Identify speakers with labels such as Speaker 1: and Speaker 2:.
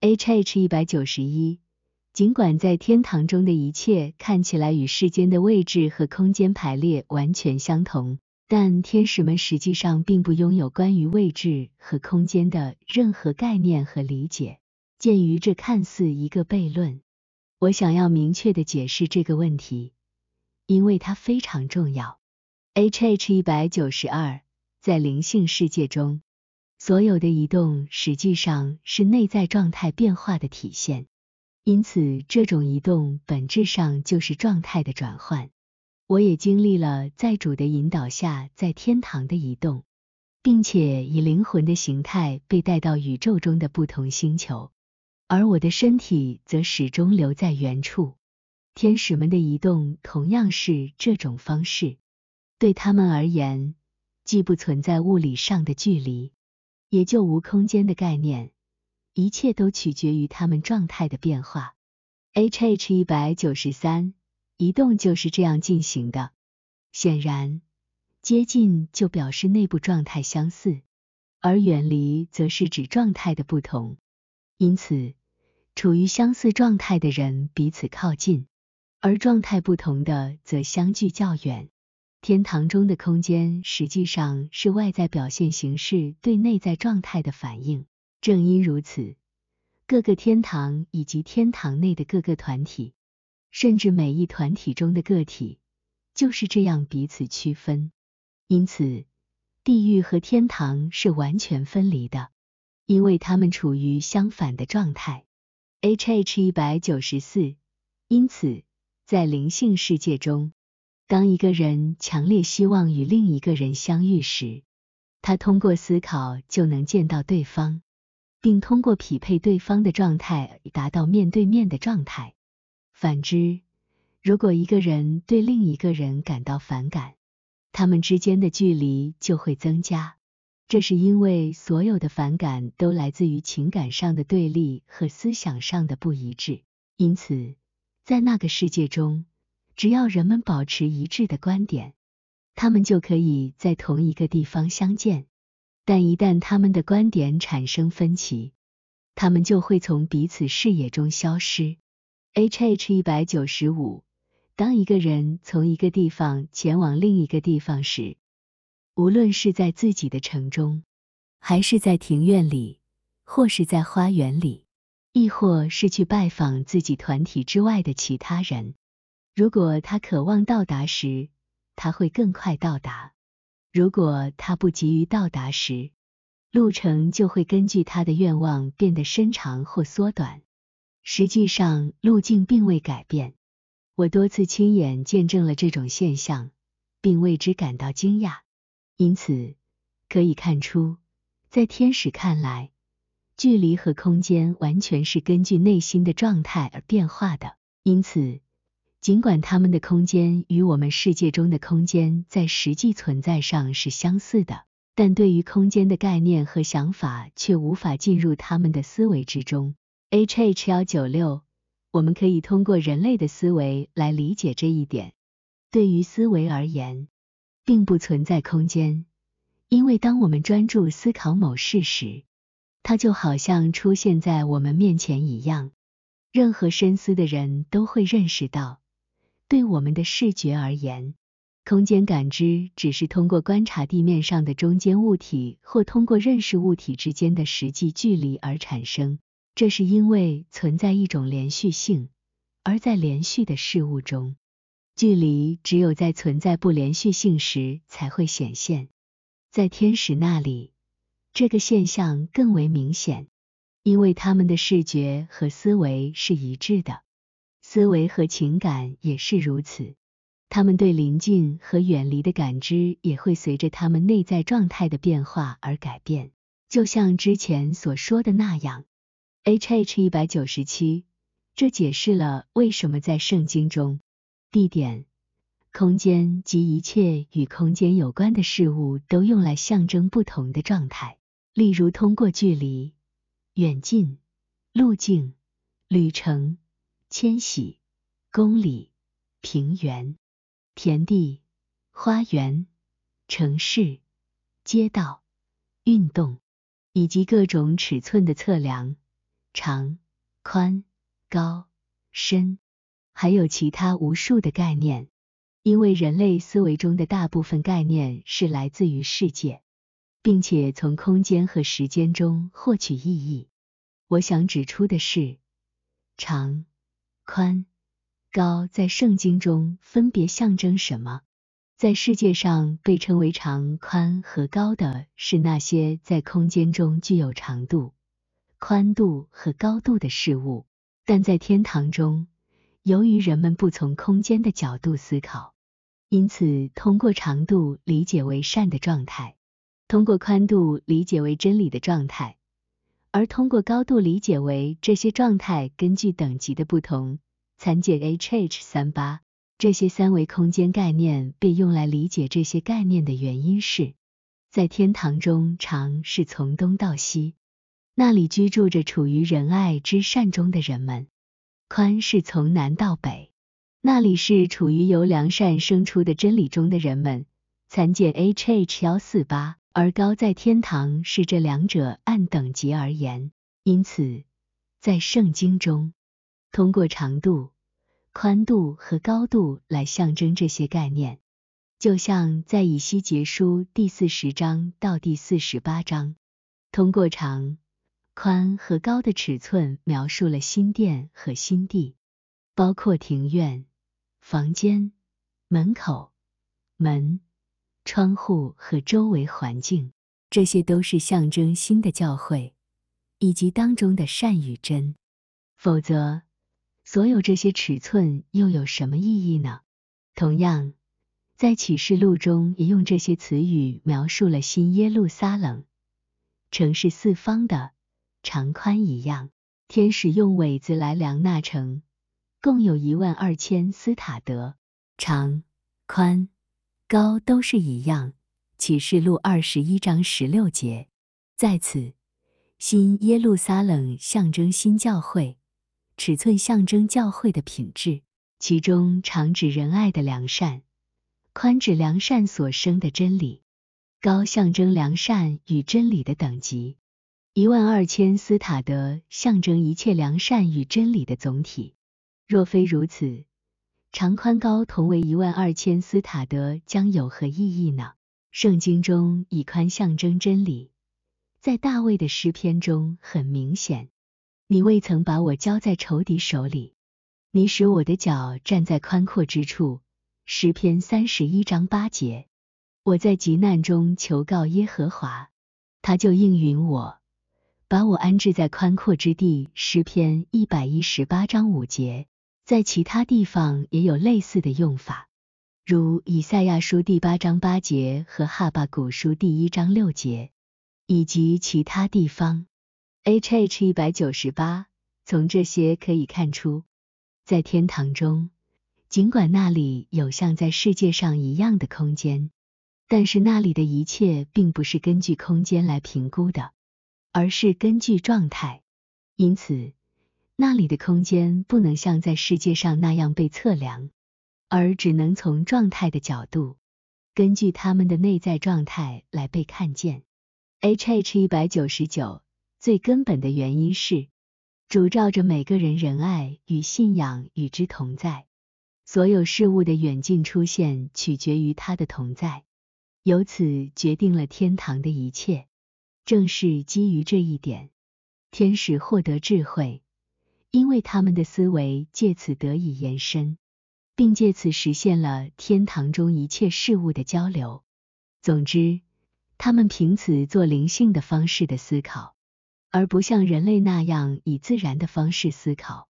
Speaker 1: H H 一百九十一，尽管在天堂中的一切看起来与世间的位置和空间排列完全相同，但天使们实际上并不拥有关于位置和空间的任何概念和理解。鉴于这看似一个悖论，我想要明确的解释这个问题，因为它非常重要。H H 一百九十二，在灵性世界中，所有的移动实际上是内在状态变化的体现，因此这种移动本质上就是状态的转换。我也经历了在主的引导下在天堂的移动，并且以灵魂的形态被带到宇宙中的不同星球。而我的身体则始终留在原处。天使们的移动同样是这种方式，对他们而言，既不存在物理上的距离，也就无空间的概念，一切都取决于他们状态的变化。H H 一百九十三，移动就是这样进行的。显然，接近就表示内部状态相似，而远离则是指状态的不同。因此。处于相似状态的人彼此靠近，而状态不同的则相距较远。天堂中的空间实际上是外在表现形式对内在状态的反应。正因如此，各个天堂以及天堂内的各个团体，甚至每一团体中的个体，就是这样彼此区分。因此，地狱和天堂是完全分离的，因为它们处于相反的状态。H H 一百九十四，因此，在灵性世界中，当一个人强烈希望与另一个人相遇时，他通过思考就能见到对方，并通过匹配对方的状态达到面对面的状态。反之，如果一个人对另一个人感到反感，他们之间的距离就会增加。这是因为所有的反感都来自于情感上的对立和思想上的不一致。因此，在那个世界中，只要人们保持一致的观点，他们就可以在同一个地方相见。但一旦他们的观点产生分歧，他们就会从彼此视野中消失。H H 一百九十五，当一个人从一个地方前往另一个地方时。无论是在自己的城中，还是在庭院里，或是在花园里，亦或是去拜访自己团体之外的其他人，如果他渴望到达时，他会更快到达；如果他不急于到达时，路程就会根据他的愿望变得伸长或缩短。实际上，路径并未改变。我多次亲眼见证了这种现象，并为之感到惊讶。因此，可以看出，在天使看来，距离和空间完全是根据内心的状态而变化的。因此，尽管他们的空间与我们世界中的空间在实际存在上是相似的，但对于空间的概念和想法却无法进入他们的思维之中。H H 幺九六，我们可以通过人类的思维来理解这一点。对于思维而言，并不存在空间，因为当我们专注思考某事时，它就好像出现在我们面前一样。任何深思的人都会认识到，对我们的视觉而言，空间感知只是通过观察地面上的中间物体，或通过认识物体之间的实际距离而产生。这是因为存在一种连续性，而在连续的事物中。距离只有在存在不连续性时才会显现，在天使那里，这个现象更为明显，因为他们的视觉和思维是一致的，思维和情感也是如此。他们对临近和远离的感知也会随着他们内在状态的变化而改变，就像之前所说的那样。H H 一百九十七，这解释了为什么在圣经中。地点、空间及一切与空间有关的事物都用来象征不同的状态，例如通过距离、远近、路径、旅程、迁徙、公里、平原、田地、花园、城市、街道、运动以及各种尺寸的测量、长、宽、高、深，还有其他无数的概念。因为人类思维中的大部分概念是来自于世界，并且从空间和时间中获取意义。我想指出的是，长、宽、高在圣经中分别象征什么？在世界上被称为长、宽和高的是那些在空间中具有长度、宽度和高度的事物，但在天堂中，由于人们不从空间的角度思考。因此，通过长度理解为善的状态，通过宽度理解为真理的状态，而通过高度理解为这些状态根据等级的不同。参见 H H 三八。这些三维空间概念被用来理解这些概念的原因是，在天堂中，长是从东到西，那里居住着处于仁爱之善中的人们；宽是从南到北。那里是处于由良善生出的真理中的人们，参见 H H 幺四八。而高在天堂是这两者按等级而言，因此在圣经中，通过长度、宽度和高度来象征这些概念，就像在以西结书第四十章到第四十八章，通过长、宽和高的尺寸描述了新殿和新地，包括庭院。房间、门口、门、窗户和周围环境，这些都是象征新的教会以及当中的善与真。否则，所有这些尺寸又有什么意义呢？同样，在启示录中也用这些词语描述了新耶路撒冷城市四方的长宽一样。天使用苇子来量那城。共有一万二千斯塔德，长、宽、高都是一样。启示录二十一章十六节，在此，新耶路撒冷象征新教会，尺寸象征教会的品质，其中长指仁爱的良善，宽指良善所生的真理，高象征良善与真理的等级。一万二千斯塔德象征一切良善与真理的总体。若非如此，长宽高同为一万二千斯塔德将有何意义呢？圣经中以宽象征真理，在大卫的诗篇中很明显。你未曾把我交在仇敌手里，你使我的脚站在宽阔之处。诗篇三十一章八节。我在急难中求告耶和华，他就应允我，把我安置在宽阔之地。诗篇一百一十八章五节。在其他地方也有类似的用法，如以赛亚书第八章八节和哈巴古书第一章六节，以及其他地方。H H 一百九十八，从这些可以看出，在天堂中，尽管那里有像在世界上一样的空间，但是那里的一切并不是根据空间来评估的，而是根据状态。因此。那里的空间不能像在世界上那样被测量，而只能从状态的角度，根据他们的内在状态来被看见。H H 一百九十九最根本的原因是，主照着每个人仁爱与信仰与之同在，所有事物的远近出现取决于他的同在，由此决定了天堂的一切。正是基于这一点，天使获得智慧。因为他们的思维借此得以延伸，并借此实现了天堂中一切事物的交流。总之，他们凭此做灵性的方式的思考，而不像人类那样以自然的方式思考。